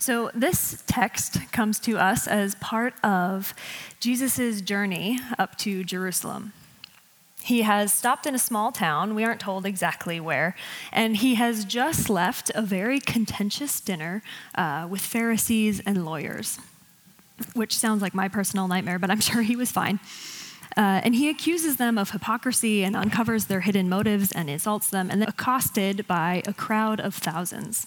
So, this text comes to us as part of Jesus' journey up to Jerusalem. He has stopped in a small town, we aren't told exactly where, and he has just left a very contentious dinner uh, with Pharisees and lawyers, which sounds like my personal nightmare, but I'm sure he was fine. Uh, and he accuses them of hypocrisy and uncovers their hidden motives and insults them, and then accosted by a crowd of thousands.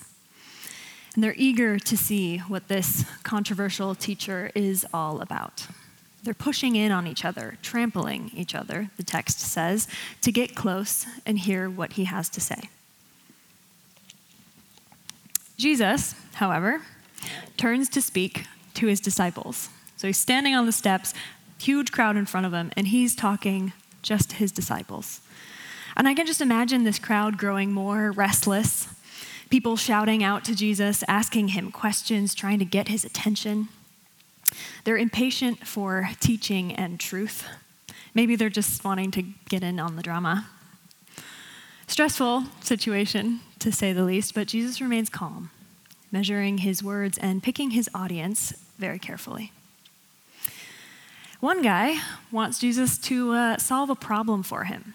And they're eager to see what this controversial teacher is all about. They're pushing in on each other, trampling each other, the text says, to get close and hear what he has to say. Jesus, however, turns to speak to his disciples. So he's standing on the steps, huge crowd in front of him, and he's talking just to his disciples. And I can just imagine this crowd growing more restless people shouting out to Jesus, asking him questions, trying to get his attention. They're impatient for teaching and truth. Maybe they're just wanting to get in on the drama. Stressful situation, to say the least, but Jesus remains calm, measuring his words and picking his audience very carefully. One guy wants Jesus to uh, solve a problem for him.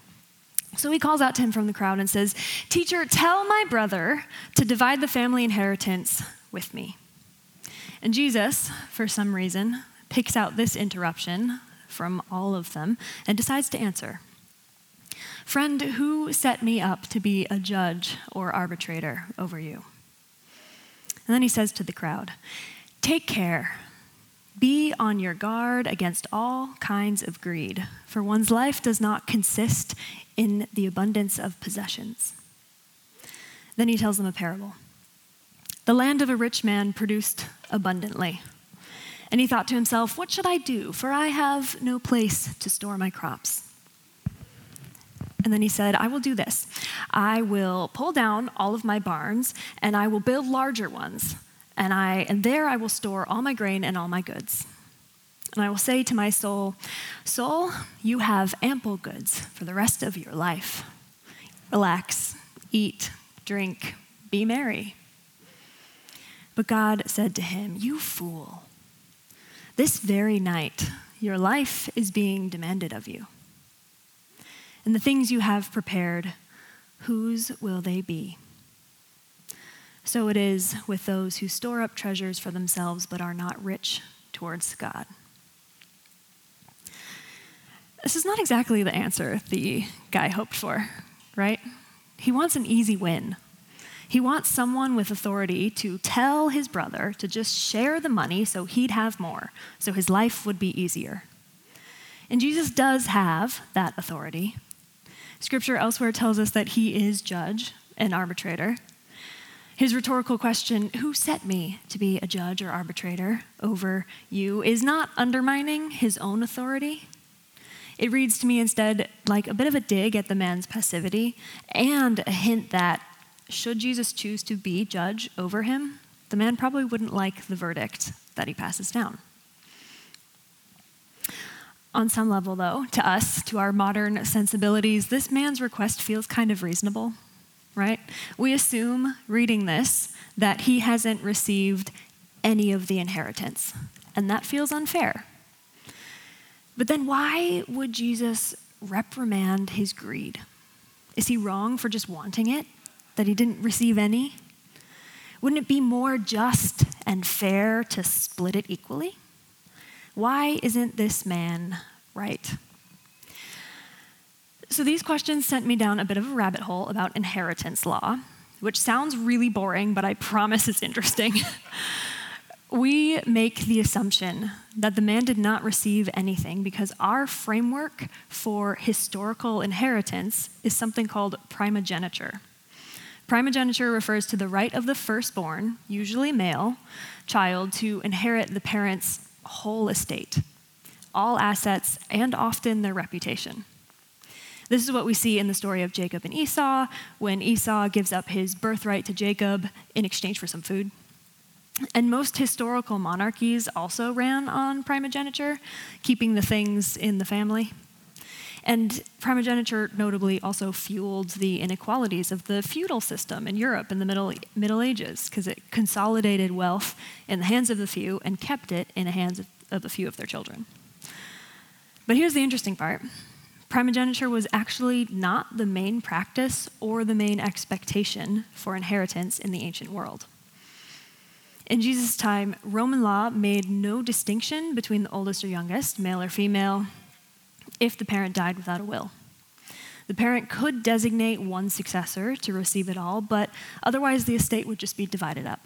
So he calls out to him from the crowd and says, Teacher, tell my brother to divide the family inheritance with me. And Jesus, for some reason, picks out this interruption from all of them and decides to answer. Friend, who set me up to be a judge or arbitrator over you? And then he says to the crowd, Take care be on your guard against all kinds of greed, for one's life does not consist in the abundance of possessions. Then he tells them a parable. The land of a rich man produced abundantly. And he thought to himself, What should I do? For I have no place to store my crops. And then he said, I will do this. I will pull down all of my barns, and I will build larger ones and I and there I will store all my grain and all my goods. And I will say to my soul, Soul, you have ample goods for the rest of your life. Relax, eat, drink, be merry. But God said to him, You fool, this very night your life is being demanded of you. And the things you have prepared, whose will they be? So it is with those who store up treasures for themselves but are not rich towards God. This is not exactly the answer the guy hoped for, right? He wants an easy win. He wants someone with authority to tell his brother to just share the money so he'd have more, so his life would be easier. And Jesus does have that authority. Scripture elsewhere tells us that he is judge and arbitrator, his rhetorical question, Who set me to be a judge or arbitrator over you, is not undermining his own authority. It reads to me instead like a bit of a dig at the man's passivity and a hint that, should Jesus choose to be judge over him, the man probably wouldn't like the verdict that he passes down. On some level, though, to us, to our modern sensibilities, this man's request feels kind of reasonable right? We assume, reading this, that he hasn't received any of the inheritance, and that feels unfair. But then why would Jesus reprimand his greed? Is he wrong for just wanting it, that he didn't receive any? Wouldn't it be more just and fair to split it equally? Why isn't this man right? So these questions sent me down a bit of a rabbit hole about inheritance law, which sounds really boring, but I promise it's interesting. we make the assumption that the man did not receive anything because our framework for historical inheritance is something called primogeniture. Primogeniture refers to the right of the firstborn, usually male, child to inherit the parent's whole estate, all assets, and often their reputation. This is what we see in the story of Jacob and Esau when Esau gives up his birthright to Jacob in exchange for some food. And most historical monarchies also ran on primogeniture, keeping the things in the family. And primogeniture notably also fueled the inequalities of the feudal system in Europe in the Middle, Middle Ages because it consolidated wealth in the hands of the few and kept it in the hands of, of the few of their children. But here's the interesting part primogeniture was actually not the main practice or the main expectation for inheritance in the ancient world. In Jesus' time, Roman law made no distinction between the oldest or youngest, male or female, if the parent died without a will. The parent could designate one successor to receive it all, but otherwise the estate would just be divided up.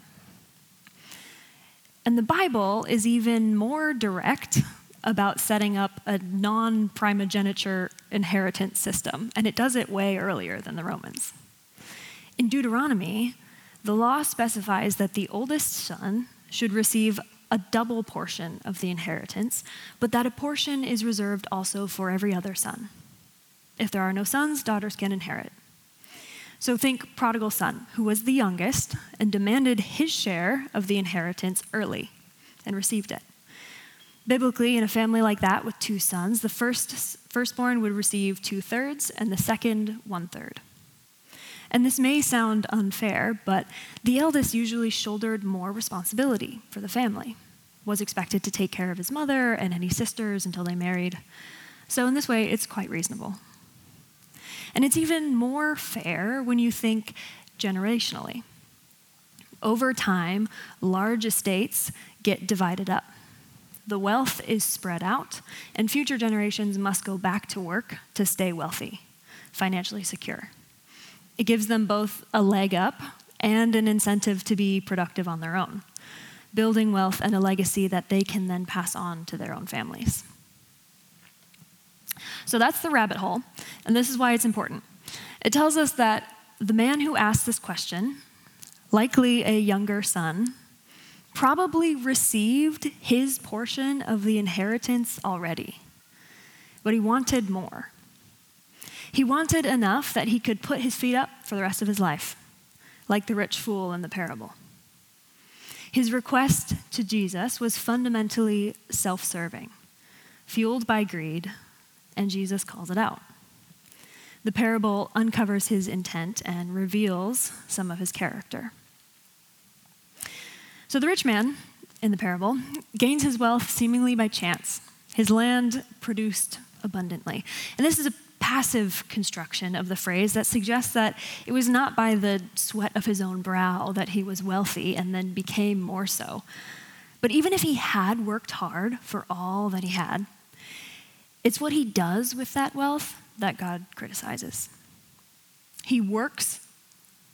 And the Bible is even more direct about setting up a non primogeniture inheritance system, and it does it way earlier than the Romans. In Deuteronomy, the law specifies that the oldest son should receive a double portion of the inheritance, but that a portion is reserved also for every other son. If there are no sons, daughters can inherit. So think prodigal son, who was the youngest and demanded his share of the inheritance early and received it. Biblically, in a family like that with two sons, the first firstborn would receive two thirds and the second one third. And this may sound unfair, but the eldest usually shouldered more responsibility for the family, was expected to take care of his mother and any sisters until they married. So, in this way, it's quite reasonable. And it's even more fair when you think generationally. Over time, large estates get divided up. The wealth is spread out, and future generations must go back to work to stay wealthy, financially secure. It gives them both a leg up and an incentive to be productive on their own, building wealth and a legacy that they can then pass on to their own families. So that's the rabbit hole, and this is why it's important. It tells us that the man who asked this question, likely a younger son, probably received his portion of the inheritance already, but he wanted more. He wanted enough that he could put his feet up for the rest of his life, like the rich fool in the parable. His request to Jesus was fundamentally self serving, fueled by greed, and Jesus calls it out. The parable uncovers his intent and reveals some of his character. So the rich man in the parable gains his wealth seemingly by chance. His land produced abundantly. And this is a passive construction of the phrase that suggests that it was not by the sweat of his own brow that he was wealthy and then became more so. But even if he had worked hard for all that he had, it's what he does with that wealth that God criticizes. He works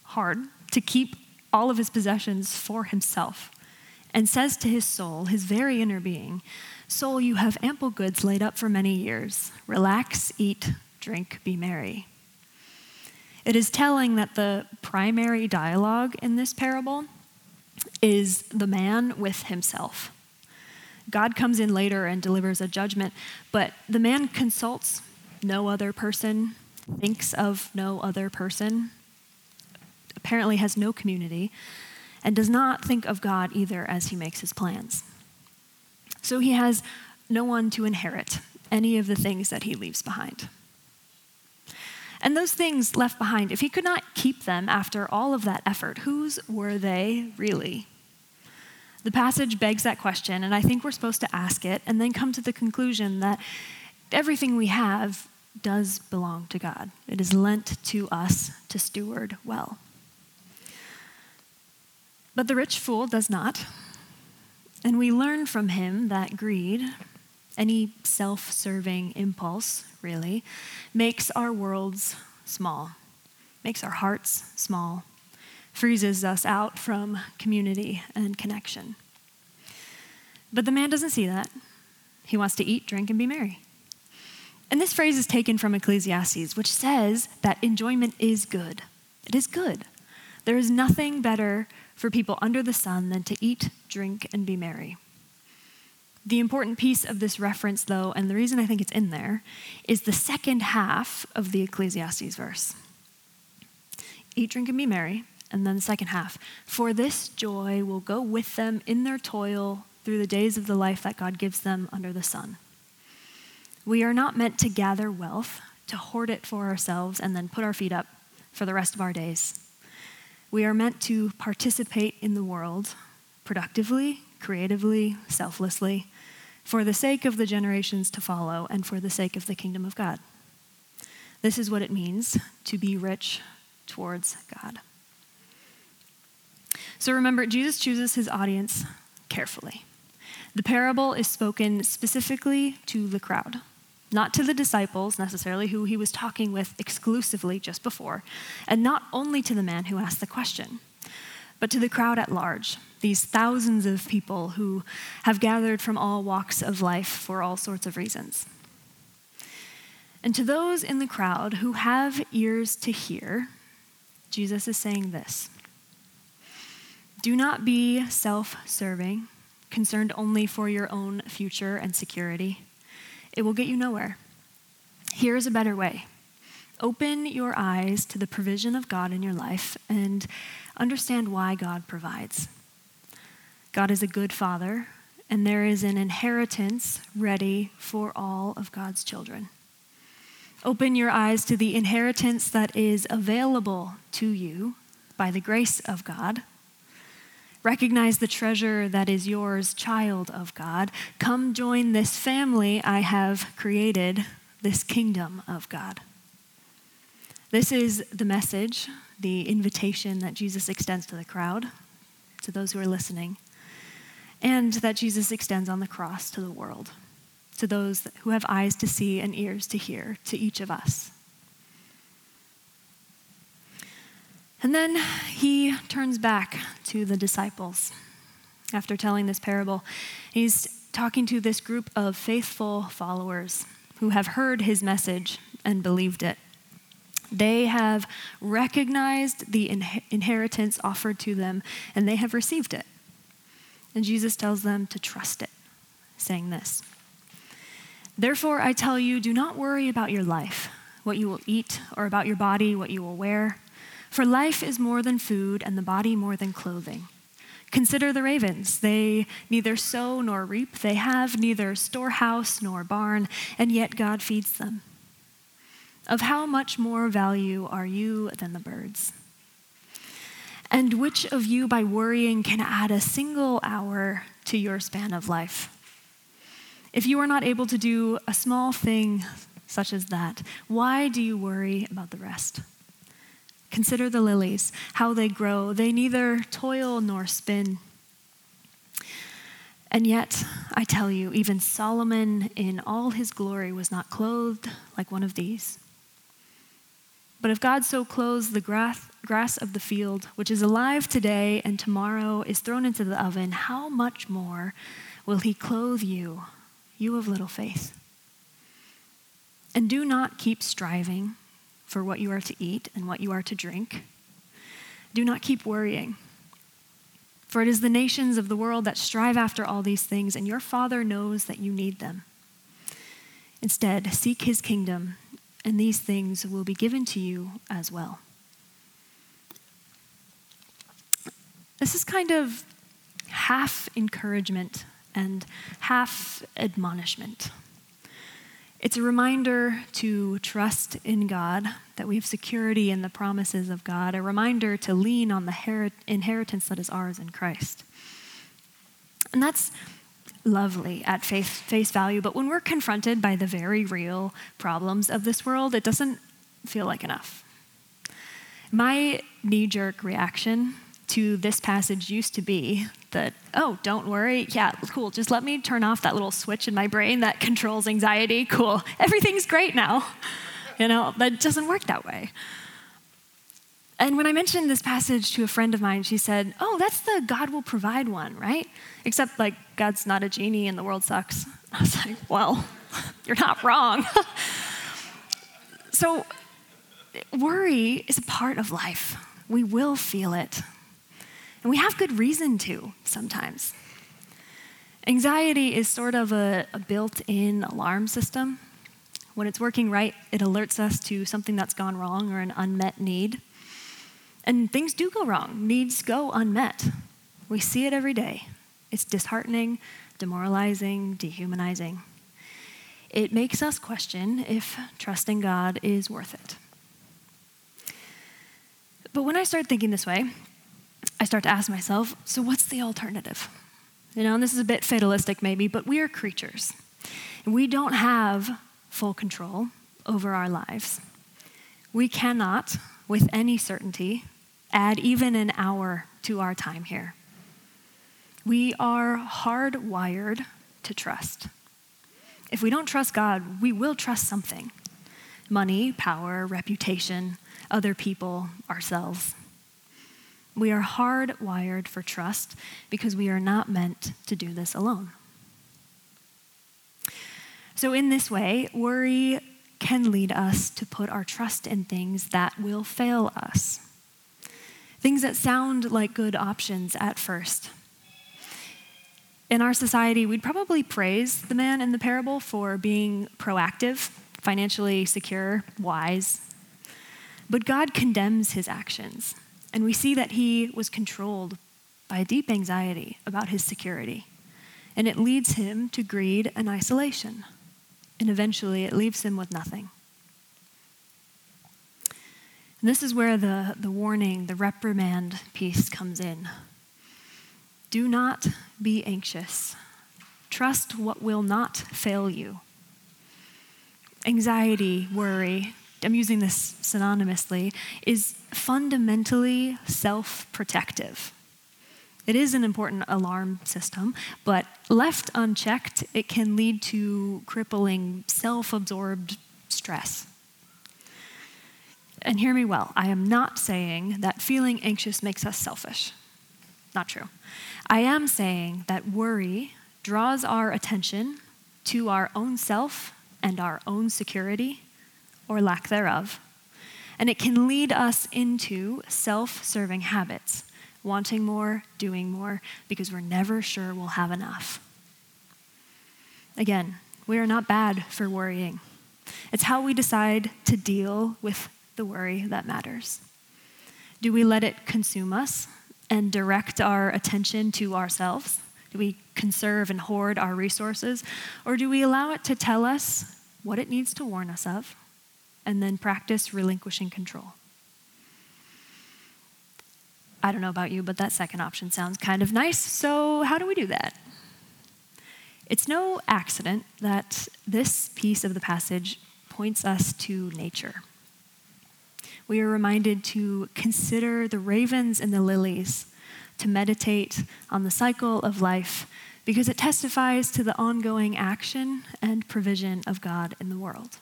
hard to keep all of his possessions for himself and says to his soul, his very inner being, Soul, you have ample goods laid up for many years. Relax, eat, drink, be merry. It is telling that the primary dialogue in this parable is the man with himself. God comes in later and delivers a judgment, but the man consults no other person, thinks of no other person, apparently has no community, and does not think of God either as he makes his plans. So he has no one to inherit any of the things that he leaves behind. And those things left behind, if he could not keep them after all of that effort, whose were they really? The passage begs that question, and I think we're supposed to ask it and then come to the conclusion that everything we have does belong to God. It is lent to us to steward well. But the rich fool does not. And we learn from him that greed, any self serving impulse, really, makes our worlds small, makes our hearts small, freezes us out from community and connection. But the man doesn't see that. He wants to eat, drink, and be merry. And this phrase is taken from Ecclesiastes, which says that enjoyment is good. It is good. There is nothing better for people under the sun than to eat, drink, and be merry. The important piece of this reference, though, and the reason I think it's in there, is the second half of the Ecclesiastes verse. Eat, drink, and be merry. And then the second half. For this joy will go with them in their toil through the days of the life that God gives them under the sun. We are not meant to gather wealth, to hoard it for ourselves, and then put our feet up for the rest of our days. We are meant to participate in the world productively, creatively, selflessly, for the sake of the generations to follow and for the sake of the kingdom of God. This is what it means to be rich towards God. So remember, Jesus chooses his audience carefully. The parable is spoken specifically to the crowd, not to the disciples necessarily, who he was talking with exclusively just before, and not only to the man who asked the question, but to the crowd at large, these thousands of people who have gathered from all walks of life for all sorts of reasons. And to those in the crowd who have ears to hear, Jesus is saying this Do not be self serving, concerned only for your own future and security. It will get you nowhere. Here is a better way. Open your eyes to the provision of God in your life and understand why God provides. God is a good father, and there is an inheritance ready for all of God's children. Open your eyes to the inheritance that is available to you by the grace of God. Recognize the treasure that is yours, child of God. Come join this family I have created, this kingdom of God. This is the message, the invitation that Jesus extends to the crowd, to those who are listening, and that Jesus extends on the cross to the world to those who have eyes to see and ears to hear, to each of us. And then he turns back to the disciples after telling this parable. He's talking to this group of faithful followers who have heard his message and believed it. They have recognized the inheritance offered to them and they have received it. And Jesus tells them to trust it, saying this Therefore, I tell you, do not worry about your life, what you will eat, or about your body, what you will wear. For life is more than food, and the body more than clothing. Consider the ravens. They neither sow nor reap, they have neither storehouse nor barn, and yet God feeds them. Of how much more value are you than the birds? And which of you, by worrying, can add a single hour to your span of life? If you are not able to do a small thing such as that, why do you worry about the rest? Consider the lilies, how they grow. They neither toil nor spin. And yet, I tell you, even Solomon in all his glory was not clothed like one of these. But if God so clothes the grass grass of the field, which is alive today and tomorrow is thrown into the oven, how much more will he clothe you? you of little faith. And do not keep striving for what you are to eat and what you are to drink. Do not keep worrying. For it is the nations of the world that strive after all these things, and your Father knows that you need them. Instead, seek his kingdom, and these things will be given to you as well. This is kind of half encouragement and half admonishment. It's a reminder to trust in God, that we have security in the promises of God, a reminder to lean on the inheritance that is ours in Christ. And that's lovely at face, face value, but when we're confronted by the very real problems of this world, it doesn't feel like enough. My knee jerk reaction to this passage used to be that, oh, don't worry. Yeah, cool. Just let me turn off that little switch in my brain that controls anxiety. Cool. Everything's great now. You know, that doesn't work that way. And when I mentioned this passage to a friend of mine, she said, Oh, that's the God will provide one, right? Except, like, God's not a genie and the world sucks. I was like, Well, you're not wrong. so, worry is a part of life. We will feel it. And we have good reason to sometimes. Anxiety is sort of a, a built in alarm system. When it's working right, it alerts us to something that's gone wrong or an unmet need. And things do go wrong, needs go unmet. We see it every day. It's disheartening, demoralizing, dehumanizing. it makes us question if trusting God is worth it. But when I start thinking this way, I start to ask myself so, what's the alternative? You know, and this is a bit fatalistic maybe, but we are creatures. And we don't have full control over our lives. We cannot, with any certainty, add even an hour to our time here. We are hardwired to trust. If we don't trust God, we will trust something money, power, reputation, other people, ourselves. We are hardwired for trust because we are not meant to do this alone. So, in this way, worry can lead us to put our trust in things that will fail us. Things that sound like good options at first. In our society, we'd probably praise the man in the parable for being proactive, financially secure, wise. But God condemns his actions, and we see that he was controlled by a deep anxiety about his security, and it leads him to greed and isolation, and eventually it leaves him with nothing. And this is where the, the warning, the reprimand piece comes in. Do not be anxious. Trust what will not fail you. Anxiety, worry, I'm using this synonymously, is fundamentally self protective. It is an important alarm system, but left unchecked, it can lead to crippling, self absorbed stress. And hear me well, I am not saying that feeling anxious makes us selfish. Not true. I am saying that worry draws our attention to our own self and our own security, or lack thereof. And it can lead us into self serving habits, wanting more, doing more, because we're never sure we'll have enough. Again, we are not bad for worrying. It's how we decide to deal with the worry that matters. Do we let it consume us and direct our attention to ourselves? Do we conserve and hoard our resources? Or do we allow it to tell us what it needs to warn us of and then practice relinquishing control? I don't know about you, but that second option sounds kind of nice. So, how do we do that? It's no accident that this piece of the passage points us to nature we are reminded to consider the ravens and the lilies, to meditate on the cycle of life, because it testifies to the ongoing action and provision of God in the world.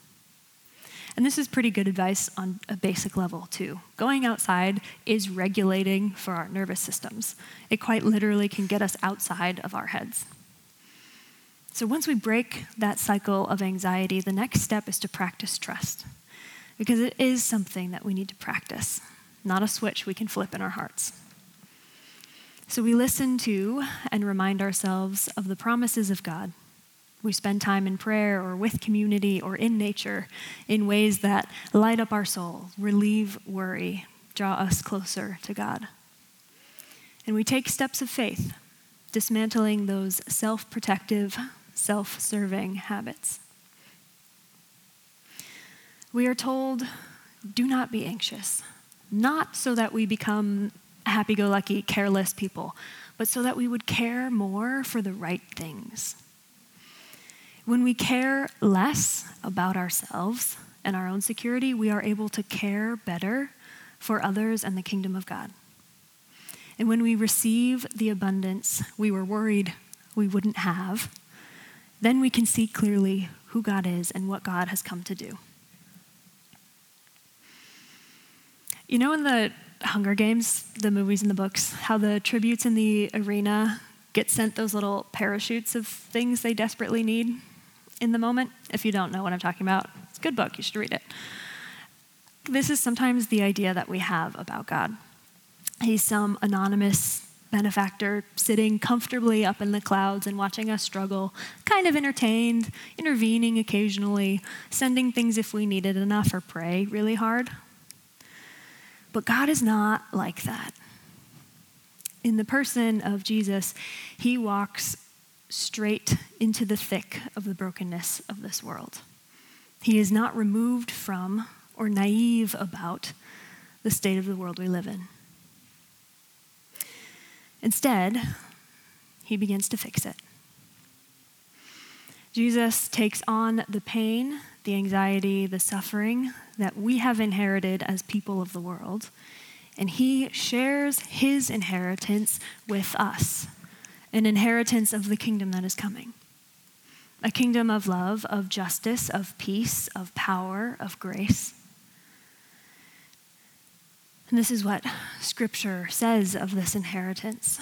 And this is pretty good advice on a basic level, too. Going outside is regulating for our nervous systems. It quite literally can get us outside of our heads. So once we break that cycle of anxiety, the next step is to practice trust because it is something that we need to practice, not a switch we can flip in our hearts. So we listen to and remind ourselves of the promises of God. We spend time in prayer or with community or in nature in ways that light up our soul, relieve worry, draw us closer to God. And we take steps of faith, dismantling those self protective, self serving habits. We are told, do not be anxious, not so that we become happy go lucky, careless people, but so that we would care more for the right things. When we care less about ourselves and our own security, we are able to care better for others and the kingdom of God. And when we receive the abundance we were worried we wouldn't have, then we can see clearly who God is and what God has come to do. You know, in the Hunger Games, the movies and the books, how the tributes in the arena get sent those little parachutes of things they desperately need in the moment? If you don't know what I'm talking about, it's a good book, you should read it. This is sometimes the idea that we have about God. He's some anonymous benefactor sitting comfortably up in the clouds and watching us struggle, kind of entertained, intervening occasionally, sending things if we needed enough or pray really hard. But God is not like that. In the person of Jesus, he walks straight into the thick of the brokenness of this world. He is not removed from or naive about the state of the world we live in. Instead, he begins to fix it. Jesus takes on the pain, the anxiety, the suffering that we have inherited as people of the world, and he shares his inheritance with us an inheritance of the kingdom that is coming. A kingdom of love, of justice, of peace, of power, of grace. And this is what Scripture says of this inheritance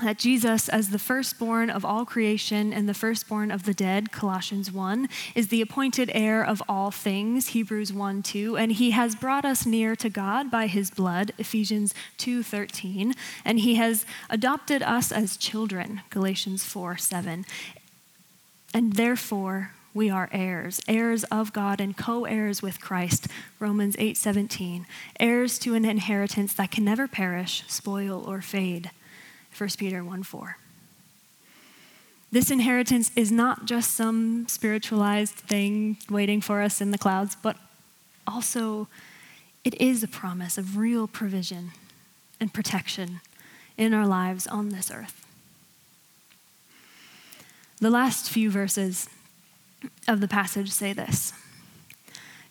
that Jesus, as the firstborn of all creation and the firstborn of the dead, Colossians 1, is the appointed heir of all things, Hebrews 1 2, and he has brought us near to God by his blood, Ephesians 2 13, and he has adopted us as children, Galatians 4 7. And therefore, we are heirs, heirs of God and co-heirs with Christ, Romans 8:17, heirs to an inheritance that can never perish, spoil or fade. 1 Peter 1 4. This inheritance is not just some spiritualized thing waiting for us in the clouds, but also it is a promise of real provision and protection in our lives on this earth. The last few verses of the passage say this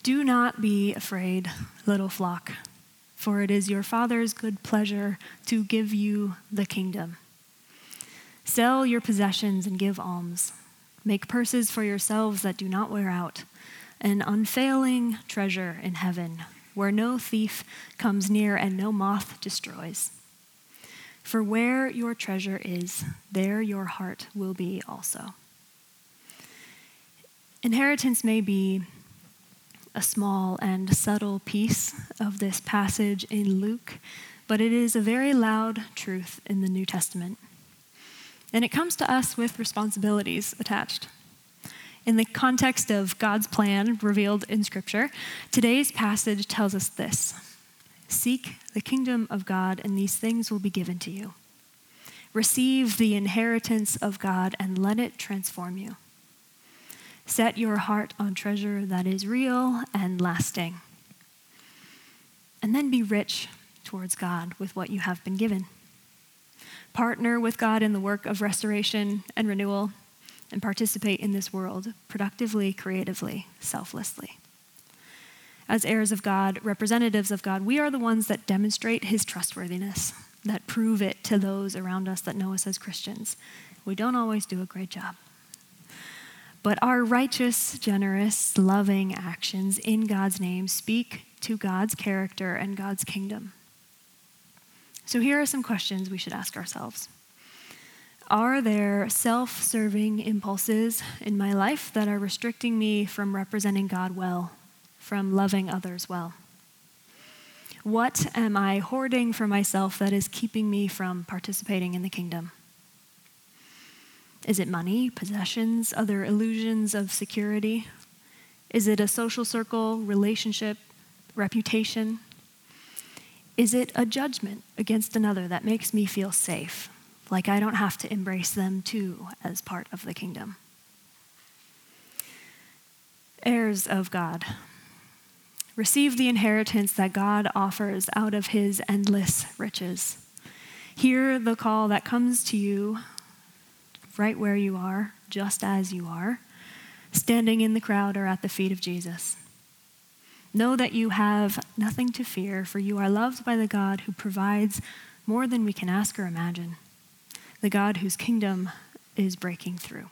Do not be afraid, little flock for it is your Father's good pleasure to give you the kingdom. Sell your possessions and give alms. Make purses for yourselves that do not wear out, an unfailing treasure in heaven, where no thief comes near and no moth destroys. For where your treasure is, there your heart will be also. Inheritance may be a small and subtle piece of this passage in Luke, but it is a very loud truth in the New Testament. And it comes to us with responsibilities attached. In the context of God's plan revealed in Scripture, today's passage tells us this Seek the kingdom of God, and these things will be given to you. Receive the inheritance of God and let it transform you. Set your heart on treasure that is real and lasting. And then be rich towards God with what you have been given. Partner with God in the work of restoration and renewal, and participate in this world productively, creatively, selflessly. As heirs of God, representatives of God, we are the ones that demonstrate his trustworthiness, that prove it to those around us that know us as Christians. We don't always do a great job. But our righteous, generous, loving actions in God's name speak to God's character and God's kingdom. So here are some questions we should ask ourselves. Are there self serving impulses in my life that are restricting me from representing God well, from loving others well? What am I hoarding for myself that is keeping me from participating in the kingdom? Is it money, possessions, other illusions of security? Is it a social circle, relationship, reputation? Is it a judgment against another that makes me feel safe, like I don't have to embrace them too as part of the kingdom? Heirs of God, receive the inheritance that God offers out of his endless riches. Hear the call that comes to you right where you are, just as you are, standing in the crowd or at the feet of Jesus. Know that you have nothing to fear, for you are loved by the God who provides more than we can ask or imagine, the God whose kingdom is breaking through.